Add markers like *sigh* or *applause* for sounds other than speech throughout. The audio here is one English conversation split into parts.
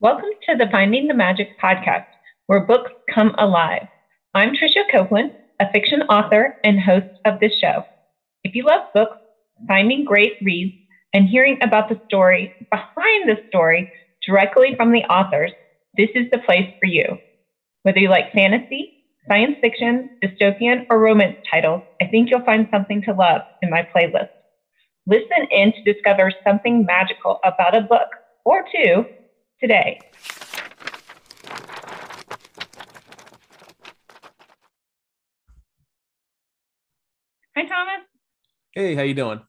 Welcome to the Finding the Magic podcast, where books come alive. I'm Tricia Copeland, a fiction author and host of this show. If you love books, finding great reads, and hearing about the story behind the story directly from the authors, this is the place for you. Whether you like fantasy, science fiction, dystopian, or romance titles, I think you'll find something to love in my playlist. Listen in to discover something magical about a book or two today. Hi, Thomas. Hey, how you doing?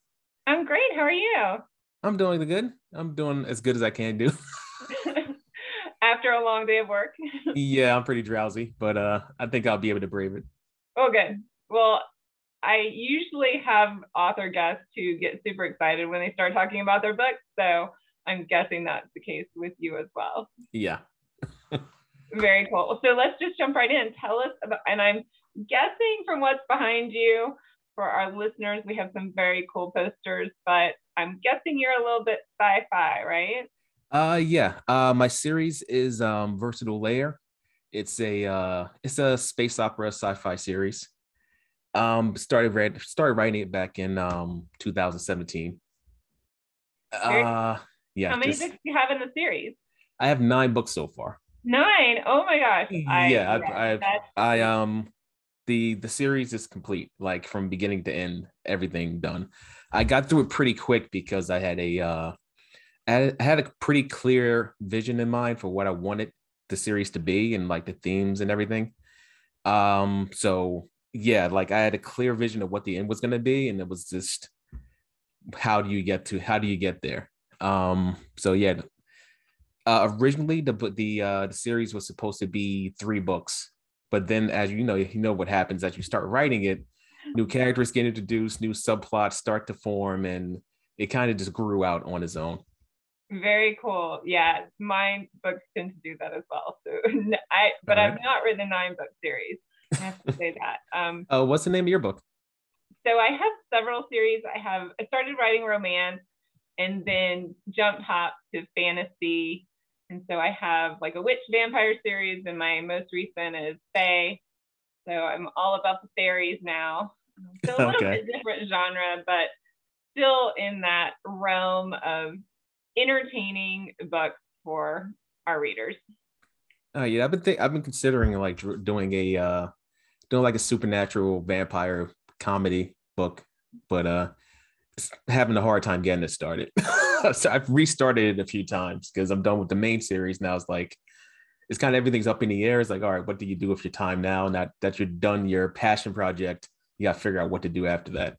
I'm great. How are you? I'm doing the good. I'm doing as good as I can do. *laughs* *laughs* After a long day of work. *laughs* yeah, I'm pretty drowsy, but uh, I think I'll be able to brave it. Oh, good. Well, I usually have author guests who get super excited when they start talking about their books. So I'm guessing that's the case with you as well. Yeah. *laughs* Very cool. So let's just jump right in. Tell us about, and I'm guessing from what's behind you for our listeners, we have some very cool posters, but I'm guessing you're a little bit sci-fi, right? Uh, yeah. Uh, my series is um, Versatile Layer. It's a uh, it's a space opera sci-fi series. Um, started read started writing it back in um 2017. Uh, yeah. How many just, books do you have in the series? I have nine books so far. Nine. Oh my gosh. I, yeah, I, I, I um the the series is complete, like from beginning to end, everything done. I got through it pretty quick because I had a uh I had a pretty clear vision in mind for what I wanted the series to be and like the themes and everything. Um, so yeah, like I had a clear vision of what the end was going to be, and it was just how do you get to how do you get there? Um, so yeah, uh, originally the the uh, the series was supposed to be three books, but then as you know, you know what happens as you start writing it, new characters get introduced, new subplots start to form, and it kind of just grew out on its own. Very cool. Yeah, my books tend to do that as well. So *laughs* I, but right. I've not written a nine book series. I have to say that. Um, oh, what's the name of your book? So I have several series. I have I started writing romance, and then jump hop to fantasy. And so I have like a witch vampire series, and my most recent is Fae. So I'm all about the fairies now. So a little okay. bit different genre, but still in that realm of entertaining books for our readers. Oh yeah, I've been th- I've been considering like doing a uh doing like a supernatural vampire comedy book, but uh having a hard time getting it started. *laughs* so I've restarted it a few times because I'm done with the main series now. It's like it's kind of everything's up in the air. It's like, all right, what do you do with your time now? Now that you're done your passion project, you got to figure out what to do after that.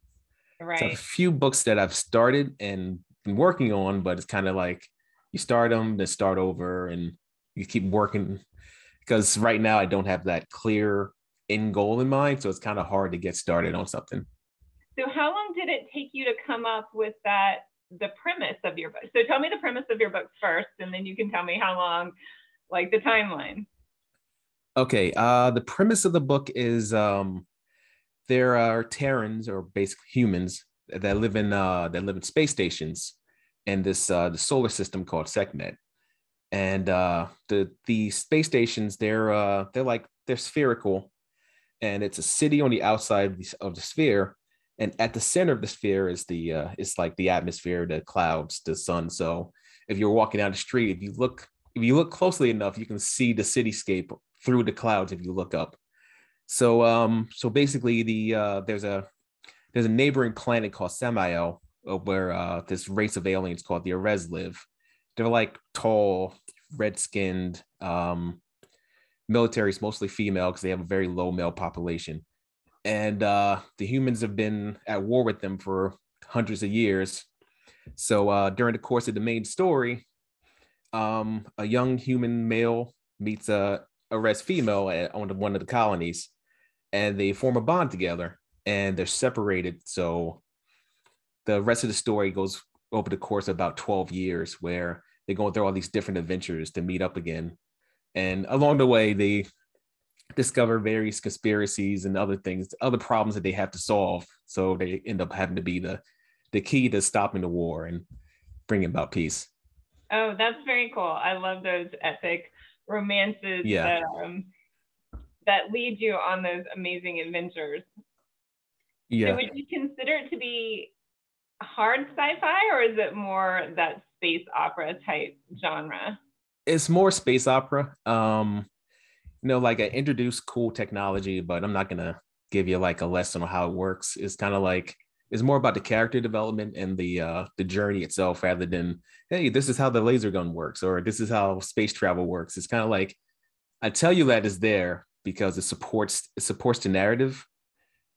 Right. So a few books that I've started and been working on, but it's kind of like you start them, then start over, and you keep working. Because right now I don't have that clear end goal in mind, so it's kind of hard to get started on something. So how long did it take you to come up with that the premise of your book? So tell me the premise of your book first, and then you can tell me how long, like the timeline. Okay. Uh, the premise of the book is um, there are Terrans or basically humans that live in uh, that live in space stations in this uh, the solar system called Secnet, And uh, the the space stations they're uh, they're like they're spherical, and it's a city on the outside of the, of the sphere, and at the center of the sphere is the uh, it's like the atmosphere, the clouds, the sun. So if you're walking down the street, if you look if you look closely enough, you can see the cityscape through the clouds if you look up. So um so basically the uh, there's a there's a neighboring planet called Samael uh, where uh, this race of aliens called the Arez live. They're like tall, red skinned, um, military is mostly female because they have a very low male population and uh, the humans have been at war with them for hundreds of years. So uh, during the course of the main story, um, a young human male meets a Arez female at, on one of the colonies, and they form a bond together, and they're separated. So the rest of the story goes over the course of about 12 years, where they're going through all these different adventures to meet up again. And along the way, they discover various conspiracies and other things, other problems that they have to solve. So they end up having to be the the key to stopping the war and bringing about peace. Oh, that's very cool. I love those epic romances Yeah. that um, that lead you on those amazing adventures. So Yeah. would you consider it to be hard sci-fi or is it more that space opera type genre? It's more space opera. Um, know, like I introduced cool technology, but I'm not gonna give you like a lesson on how it works. It's kind of like it's more about the character development and the uh the journey itself rather than hey, this is how the laser gun works or this is how space travel works. It's kind of like I tell you that is there because it supports it supports the narrative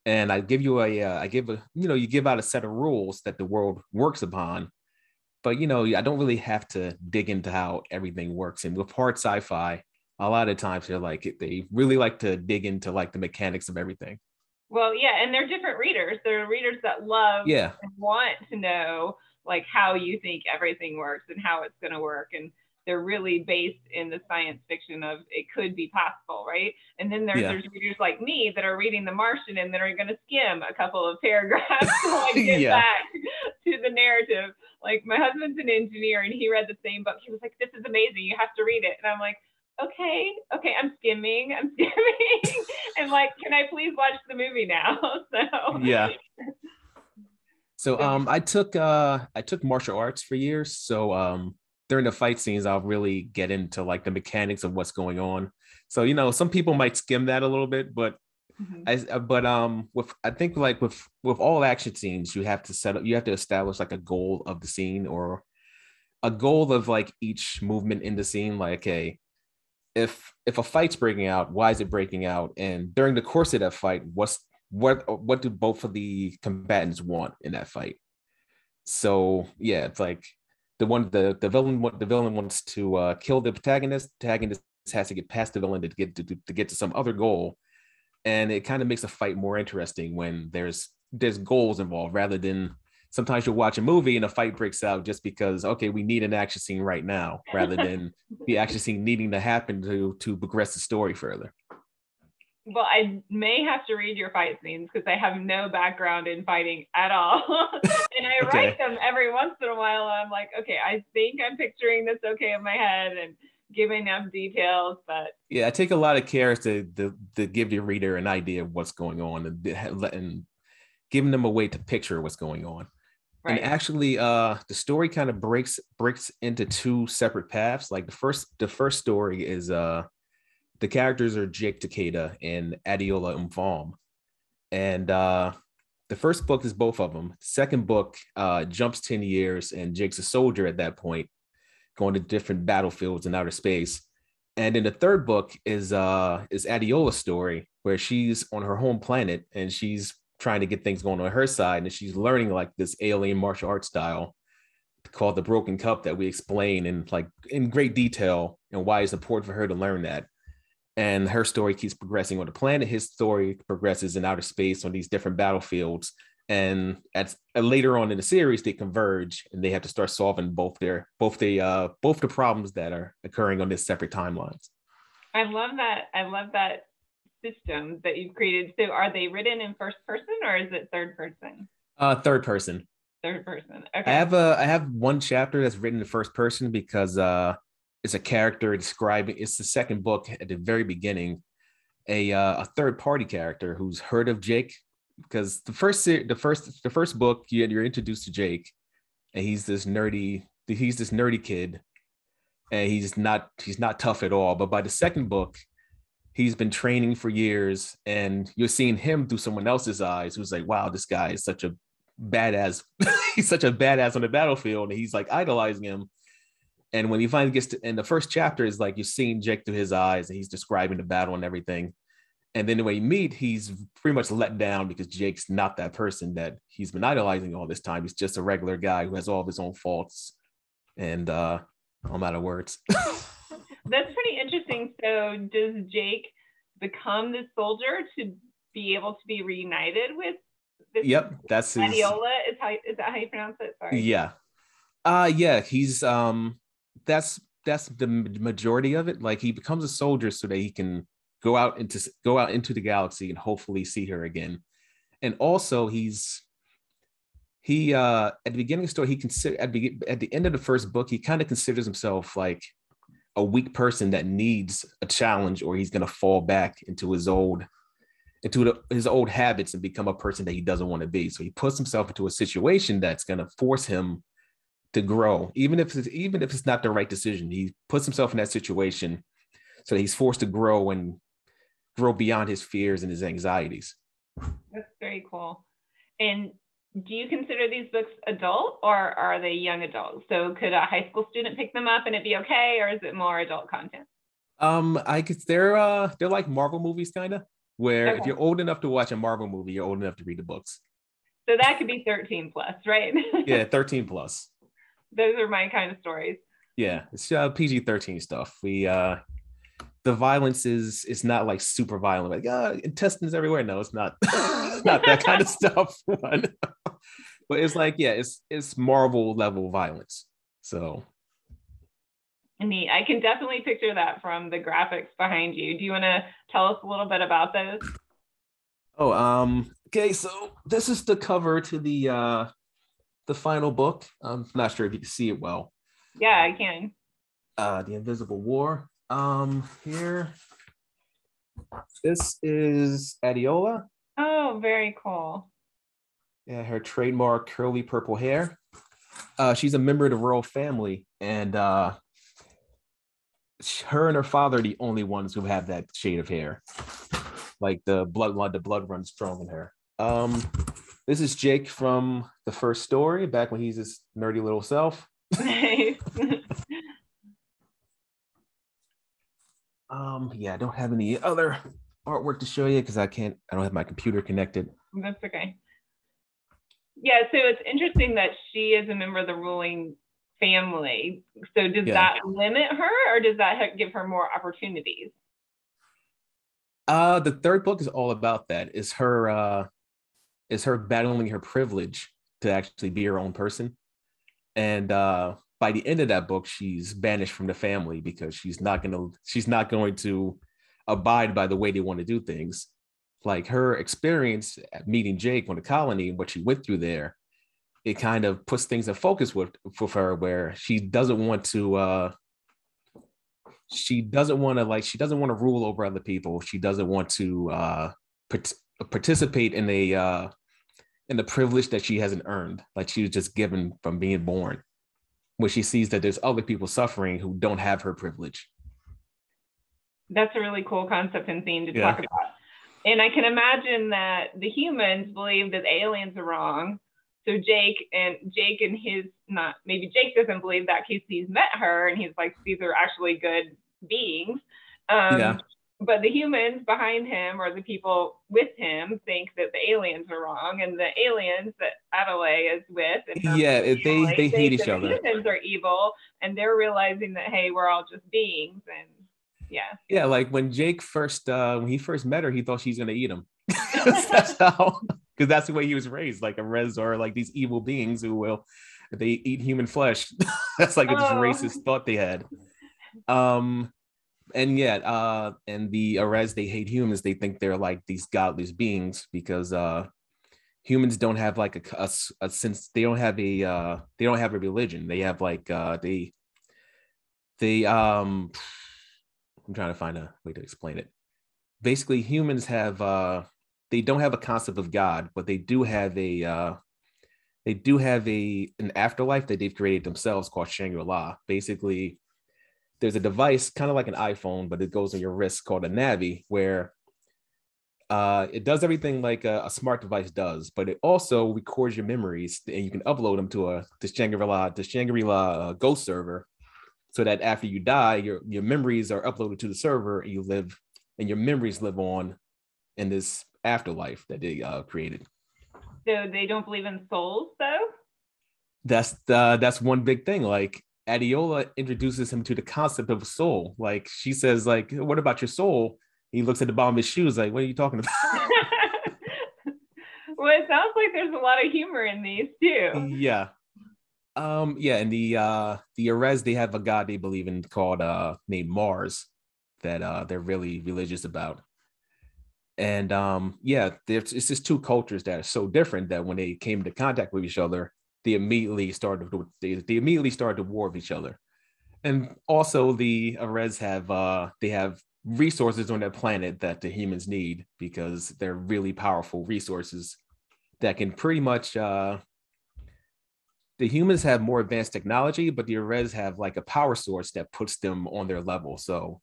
and I give you a uh, I give a you know you give out a set of rules that the world works upon, but you know I don't really have to dig into how everything works. And with hard sci-fi, a lot of times they're like they really like to dig into like the mechanics of everything. Well, yeah, and they're different readers. they're readers that love Yeah, and want to know like how you think everything works and how it's going to work and they're really based in the science fiction of it could be possible right and then there's, Yeah. there's readers like me that are reading the martian and that are going to skim a couple of paragraphs *laughs* to like *laughs* get Yeah. back to the narrative like my husband's an engineer and he read the same book he was like this is amazing you have to read it and i'm like okay okay i'm skimming i'm *laughs* skimming and like can i please watch the movie now *laughs* so yeah. *laughs* So um I took uh I took martial arts for years. So um during the fight scenes, I'll really get into like the mechanics of what's going on. So you know, some people might skim that a little bit, but Mhm. I, uh, but um with I think like with with all action scenes, you have to set up you have to establish like a goal of the scene or a goal of like each movement in the scene. Like, okay, if if a fight's breaking out, why is it breaking out? And during the course of that fight, what's what what do both of the combatants want in that fight? So yeah, it's like the one the the villain what the villain wants to uh, kill the protagonist. The protagonist has to get past the villain to get to, to get to some other goal, and it kind of makes a fight more interesting when there's there's goals involved rather than sometimes you'll watch a movie and a fight breaks out just because okay we need an action scene right now *laughs* rather than the action scene needing to happen to to progress the story further. Well, I may have to read your fight scenes because I have no background in fighting at all. *laughs* and I Okay. write them every once in a while. I'm like, okay, I think I'm picturing this okay in my head and giving enough details, but Yeah, I take a lot of care to to, to give the reader an idea of what's going on and, and giving them a way to picture what's going on. Right. And actually, uh, the story kind of breaks breaks into two separate paths. Like the first, the first story is uh, the characters are Jake Takeda and Adiola Umfalm, and uh, the first book is both of them. Second book uh, jumps ten years, and Jake's a soldier at that point, going to different battlefields in outer space. And then the third book is uh, is Adiola's story, where she's on her home planet and she's trying to get things going on her side, and she's learning like this alien martial arts style called the Broken Cup that we explain in like in great detail and why it's important for her to learn that. And her story keeps progressing on the planet. His story progresses in outer space on these different battlefields. And at later on in the series, they converge and they have to start solving both their both the uh both the problems that are occurring on these separate timelines. I love that. I love that system that you've created. So are they written in first person or is it third person? Uh third person. Third person. Okay. I have a I have one chapter that's written in first person because uh it's a character describing it's the second book at the very beginning, a uh, a third party character who's heard of Jake because the first the first the first book you you're introduced to Jake and he's this nerdy he's this nerdy kid and he's not he's not tough at all but by the second book he's been training for years and you're seeing him through someone else's eyes who's like wow this guy is such a badass *laughs* he's such a badass on the battlefield and he's like idolizing him. And when he finally gets to in the first chapter is like you're seeing jake through his eyes and he's describing the battle and everything. And then when you meet he's pretty much let down because jake's not that person that he's been idolizing all this time. He's just a regular guy who has all of his own faults. And uh i'm out of words *laughs* That's pretty interesting. So does Jake become the soldier to be able to be reunited with this yep that's his Adiola? Is how is that how you pronounce it? Sorry. Yeah. Uh yeah, he's um that's that's the majority of it. Like he becomes a soldier so that he can go out into go out into the galaxy and hopefully see her again. And also he's he uh at the beginning of the story he consider at the, at the end of the first book he kind of considers himself like a weak person that needs a challenge or he's going to fall back into his old into his old habits and become a person that he doesn't want to be. So he puts himself into a situation that's going to force him to grow. Even if it's, even if it's not the right decision he puts himself in that situation so that he's forced to grow and grow beyond his fears and his anxieties. That's very cool. And do you consider these books adult or are they young adults? So could a high school student pick them up and it be okay, or is it more adult content? Um, I guess they're uh they're like Marvel movies kind of, where okay. if you're old enough to watch a Marvel movie, you're old enough to read the books. So that could be 13 plus, right? *laughs* yeah, 13 plus. Those are my kind of stories. Yeah, it's uh, PG-13 stuff. We uh the violence is is not like super violent, like uh, intestines everywhere. No, it's not. *laughs* not that kind of stuff. *laughs* but it's like, yeah, it's it's Marvel level violence. So neat. I can definitely picture that from the graphics behind you. Do you want to tell us a little bit about those? Oh, um, okay, so this is the cover to the uh the final book. I'm not sure if you can see it well. Yeah, I can. Uh The Invisible War. Um, here. This is Adiola. Oh, very cool. Yeah, her trademark curly purple hair. Uh, she's a member of the royal family, and uh, her and her father are the only ones who have that shade of hair. Like the blood, the blood runs strong in her. Um, this is Jake from the first story, back when he's his nerdy little self. *laughs* *laughs* um, yeah, I don't have any other artwork to show you because I can't, I don't have my computer connected. That's okay. Yeah, so it's interesting that she is a member of the ruling family. So does yeah. that limit her or does that give her more opportunities? Uh, the third book is all about that. Is her uh, is her battling her privilege to actually be her own person, and uh, by the end of that book, she's banished from the family because she's not gonna she's not going to abide by the way they want to do things. Like her experience at meeting Jake on the colony and what she went through there, it kind of puts things in focus with, with her where she doesn't want to uh she doesn't want to like she doesn't want to rule over other people. She doesn't want to uh part- participate in a uh in the privilege that she hasn't earned, like she was just given from being born. When she sees that there's other people suffering who don't have her privilege that's a really cool concept and theme to yeah. talk about. And I can imagine that the humans believe that aliens are wrong. So Jake and Jake and his not maybe Jake doesn't believe that because he's met her and he's like these are actually good beings. Um, yeah. But the humans behind him or the people with him think that the aliens are wrong, and the aliens that Is with, yeah, they they, they hate each other. Humans are evil, and they're realizing that hey, we're all just beings, and yeah. Yeah, like when Jake first uh when he first met her, he thought she's gonna eat him. *laughs* that's how because that's the way he was raised, like Arez or like these evil beings who will they eat human flesh. *laughs* that's like oh. a racist thought they had. Um and yet uh and the Arez they hate humans, they think they're like these godless beings because uh humans don't have like a, a, a since they don't have a uh they don't have a religion they have like uh they they um I'm trying to find a way to explain it. Basically, humans have uh they don't have a concept of God, but they do have a uh they do have a an afterlife that they've created themselves called Shangri-La. Basically, there's a device kind of like an iPhone, but it goes on your wrist called a Navi, where uh, it does everything like a, a, smart device does, but it also records your memories and you can upload them to a the Shangri-La, the Shangri-La uh, Ghost server, so that after you die, your your memories are uploaded to the server and you live and your memories live on in this afterlife that they uh, created. So they don't believe in souls, though. That's the that's one big thing. Like Adiola introduces him to the concept of a soul. Like she says, like, what about your soul? He looks at the bottom of his shoes, like, what are you talking about? *laughs* well, it sounds like there's a lot of humor in these too. Yeah, um, yeah, and the uh the Arez, they have a god they believe in called uh named Mars that uh they're really religious about. and um, yeah, there's it's just two cultures that are so different that when they came into contact with each other, they immediately started to, they, they immediately started to war with each other. And also the Arez have uh they have resources on that planet that the humans need because they're really powerful resources that can pretty much uh the humans have more advanced technology, but the Arez have like a power source that puts them on their level. So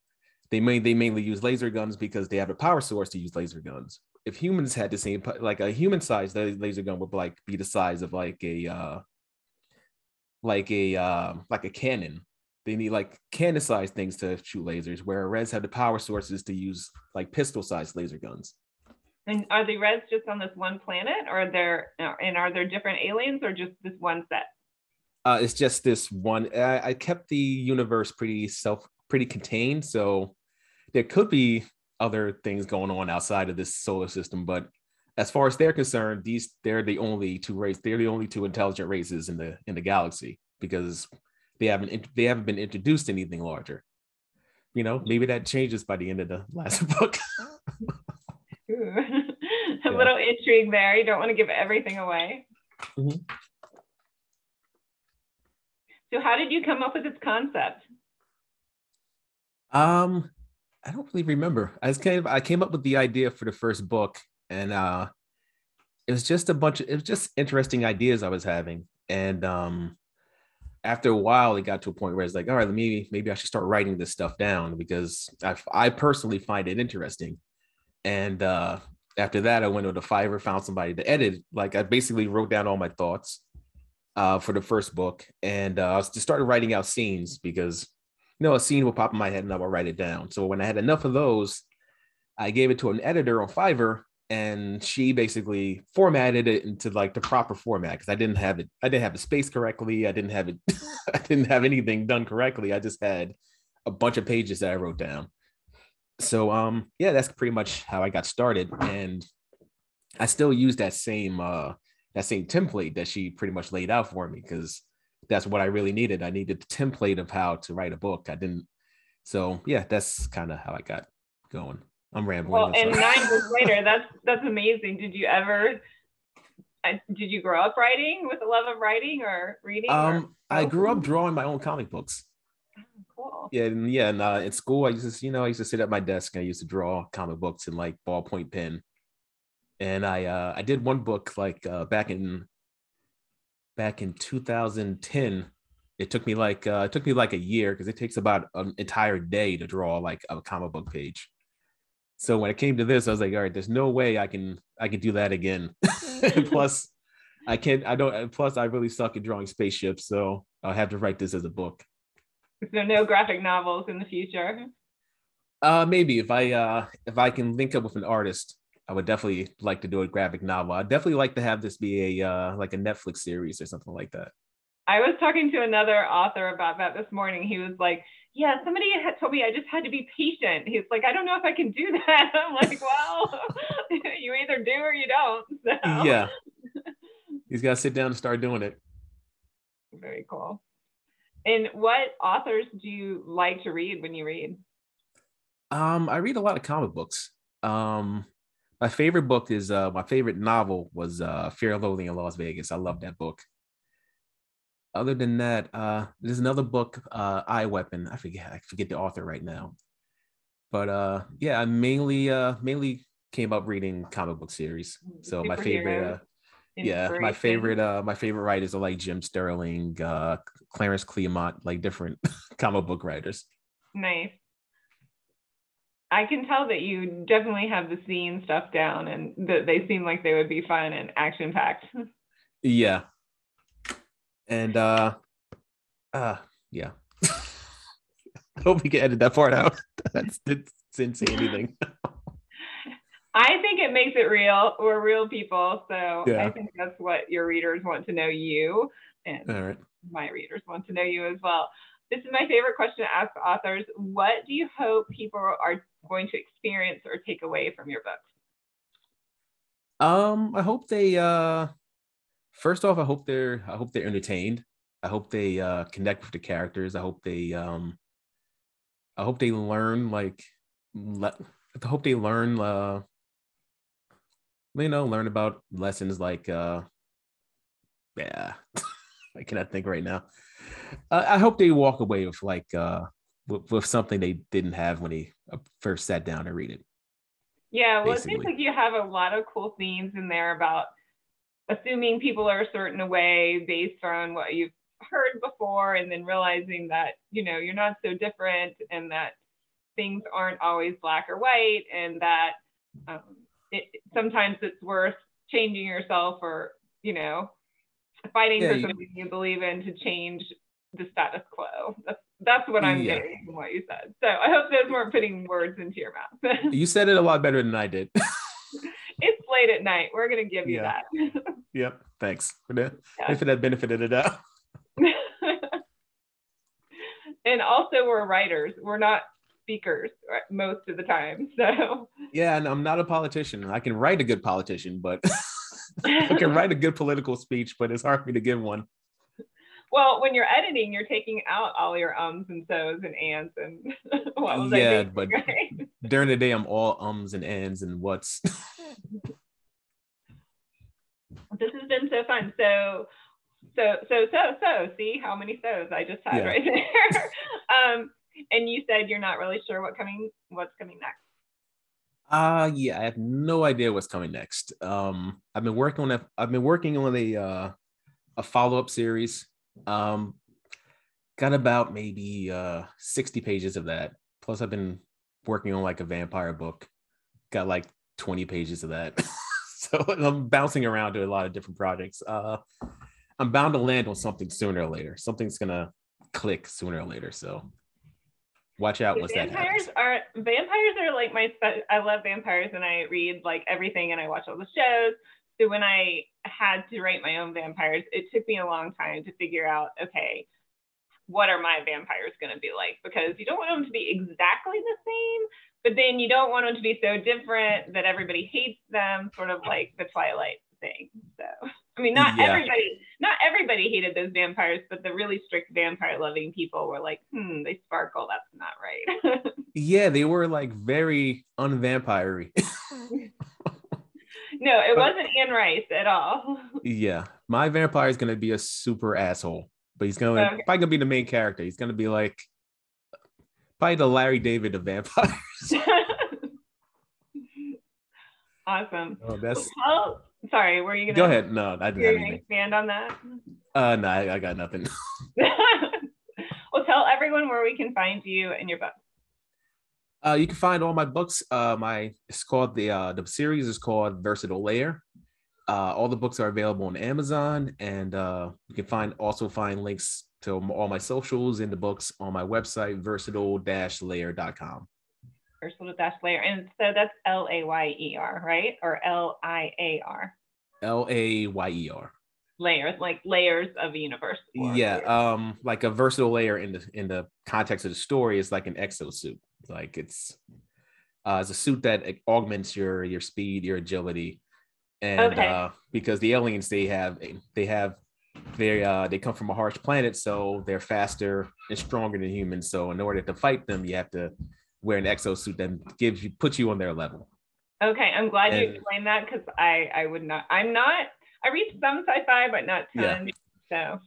they may they mainly use laser guns because they have a power source to use laser guns. If humans had the same like a human size laser gun would like be the size of like a uh like a uh like a cannon. They need like cannon sized things to shoot lasers, where Reds have the power sources to use like pistol sized laser guns. And are the Reds just on this one planet, or are there and are there different aliens, or just this one set? Uh, it's just this one. I, I kept the universe pretty self pretty contained, so there could be other things going on outside of this solar system, but as far as they're concerned, these they're the only two race. They're the only two intelligent races in the in the galaxy because they haven't they haven't been introduced to anything larger. You know, maybe that changes by the end of the last *laughs* book. *laughs* a yeah. little intrigue there. You don't want to give everything away. Mm-hmm. So, how did you come up with this concept? Um, I don't really remember. I kind of I came up with the idea for the first book, and uh, it was just a bunch of it was just interesting ideas I was having, and um, after a while, it got to a point where it's like, all right, maybe maybe I should start writing this stuff down because I I personally find it interesting, and uh, after that, I went to the Fiverr, found somebody to edit. Like I basically wrote down all my thoughts uh, for the first book, and uh, I just started writing out scenes because you know a scene will pop in my head and I will write it down. So when I had enough of those, I gave it to an editor on Fiverr, and she basically formatted it into like the proper format because I didn't have it. I didn't have the space correctly. I didn't have it. *laughs* I didn't have anything done correctly. I just had a bunch of pages that I wrote down so um yeah that's pretty much how i got started and i still use that same uh that same template that she pretty much laid out for me because that's what i really needed i needed the template of how to write a book i didn't so yeah that's kind of how i got going i'm rambling well and nine years later that's that's amazing did you ever uh, did you grow up writing with a love of writing or reading um or i grew up drawing my own comic books cool. Yeah, and yeah, and uh, in school, I used to, you know, I used to sit at my desk. And I used to draw comic books in like ballpoint pen, and I uh, I did one book like uh, back in back in 2010. It took me like uh, it took me like a year because it takes about an entire day to draw like a comic book page. So when it came to this, I was like, all right, there's no way I can I can do that again. *laughs* plus, I can't. I don't. Plus, I really suck at drawing spaceships, so I'll have to write this as a book. So no graphic novels in the future. Uh, maybe if I uh if I can link up with an artist, I would definitely like to do a graphic novel. I'd definitely like to have this be a uh like a Netflix series or something like that. I was talking to another author about that this morning. He was like, "Yeah, somebody had told me I just had to be patient." He's like, "I don't know if I can do that." *laughs* I'm like, "Well, *laughs* you either do or you don't." *laughs* So. Yeah, he's got to sit down and start doing it. Very cool. And what authors do you like to read when you read? Um, I read a lot of comic books. Um, my favorite book is uh, my favorite novel was uh, Fear Loathing in Las Vegas. I love that book. Other than that, uh, there's another book, uh, Eye Weapon. I forget I forget the author right now, but uh, yeah, I mainly uh, mainly came up reading comic book series. So my favorite, uh, yeah my favorite uh my favorite writers are like Jim Starlin uh clarence claremont like different *laughs* comic book writers. Nice. I can tell that you definitely have the scene stuff down and that they seem like they would be fun and action packed *laughs* yeah and uh uh yeah *laughs* i hope we can edit that part out *laughs* that's didn't say anything *laughs* I think it makes it real. We're real people. So yeah. I think that's what your readers want to know you. And my readers want to know you as well. This is my favorite question to ask authors. What do you hope people are going to experience or take away from your books? Um, I hope they uh first off, I hope they're I hope they're entertained. I hope they uh connect with the characters. I hope they um I hope they learn like le- I hope they learn uh you know, learn about lessons like, uh, yeah, *laughs* I cannot think right now. Uh, I hope they walk away with like, uh, with, with something they didn't have when they uh, first sat down to read it. Yeah, well, basically. it seems like you have a lot of cool themes in there about assuming people are a certain way based on what you've heard before, and then realizing that you know you're not so different, and that things aren't always black or white, and that um, it, sometimes it's worth changing yourself or you know fighting yeah, for something you, you believe in to change the status quo. That's that's what I'm yeah. getting from what you said. So I hope those weren't putting words into your mouth. *laughs* you said it a lot better than I did. *laughs* it's late at night. We're gonna give you yeah. that. *laughs* yep. Thanks *laughs* yeah. for it benefit of the doubt. and also we're writers. We're not speakers most of the time. *laughs* So yeah, and I'm not a politician. I can write a good politician, but I can write a good political speech, but it's hard for me to give one. Well, when you're editing, you're taking out all your ums and so's and ands and *laughs* what was yeah, but right? during the day, I'm all ums and ands and what's. *laughs* this has been so fun. So, so, so, so, so. See how many so's I just had yeah. right *laughs* there. um, and you said you're not really sure what coming, what's coming next. Uh yeah, I have no idea what's coming next. Um, I've been working on a, I've been working on a uh, a follow up series um, got about maybe uh 60 pages of that. Plus, I've been working on like a vampire book. Got like 20 pages of that. *laughs* so I'm bouncing around to a lot of different projects. Uh, I'm bound to land on something sooner or later. Something's gonna click sooner or later. So watch out once vampires that are vampires are like my I love vampires and I read like everything and I watch all the shows. So when I had to write my own vampires, it took me a long time to figure out, okay, what are my vampires going to be like? Because you don't want them to be exactly the same, but then you don't want them to be so different that everybody hates them, sort of like the Twilight thing. So, I mean, not yeah. everybody, not everybody hated those vampires, but the really strict vampire loving people were like, hmm, they sparkle. That's not right. *laughs* yeah, they were like very unvampire *laughs* no, it but, wasn't Anne Rice at all. *laughs* Yeah, my vampire is gonna be a super asshole, but he's gonna okay. probably gonna be the main character. He's gonna be like probably the Larry David of vampires. *laughs* awesome. Oh, that's. Well, sorry, were you gonna go ahead? No, I didn't. expand on that. Uh, no, I, I got nothing. *laughs* well, tell everyone where we can find you and your book. Uh, you can find all my books. Uh, my it's called the uh, the series is called Versatile Layer. Uh, all the books are available on Amazon, and uh, you can find also find links to all my socials in the books on my website versatile-layer.com. Versatile-layer, and so that's L A Y E R, right, or L I A R? L A Y E R. Layers, like layers of a universe. Yeah, um, like a versatile layer in the in the context of the story is like an exosuit. Like it's uh, it's a suit that augments your your speed, your agility, and okay. uh, because the aliens they have they have they uh they come from a harsh planet, so they're faster and stronger than humans. So in order to fight them, you have to wear an exosuit that gives you puts you on their level. Okay, I'm glad and, you explained that because I I would not I'm not I read some sci-fi but not tons. Yeah. So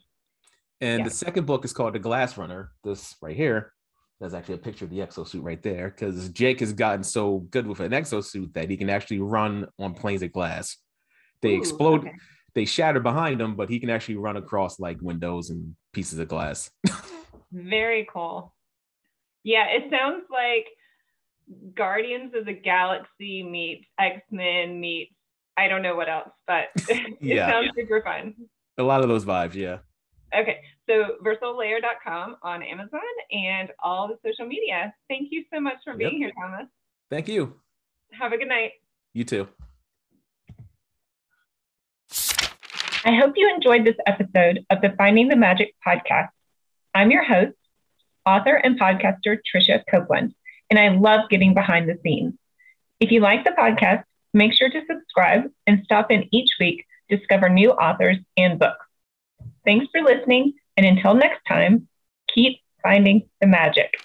and yeah. the second book is called The Glass Runner. This right here. There's actually a picture of the exosuit right there because Jake has gotten so good with an exosuit that he can actually run on planes of glass. They Ooh, explode, okay. they shatter behind him, but he can actually run across like windows and pieces of glass. *laughs* Very cool. Yeah, it sounds like Guardians of the Galaxy meets X Men meets I don't know what else, but *laughs* it yeah. sounds super fun. A lot of those vibes, yeah. Okay, so versatilelayer.com on Amazon and all the social media. Thank you so much for being yep. here, Thomas. Thank you. Have a good night. You too. I hope you enjoyed this episode of the Finding the Magic podcast. I'm your host, author and podcaster Tricia Copeland, and I love getting behind the scenes. If you like the podcast, make sure to subscribe and stop in each week to discover new authors and books. Thanks for listening, and until next time, keep finding the magic.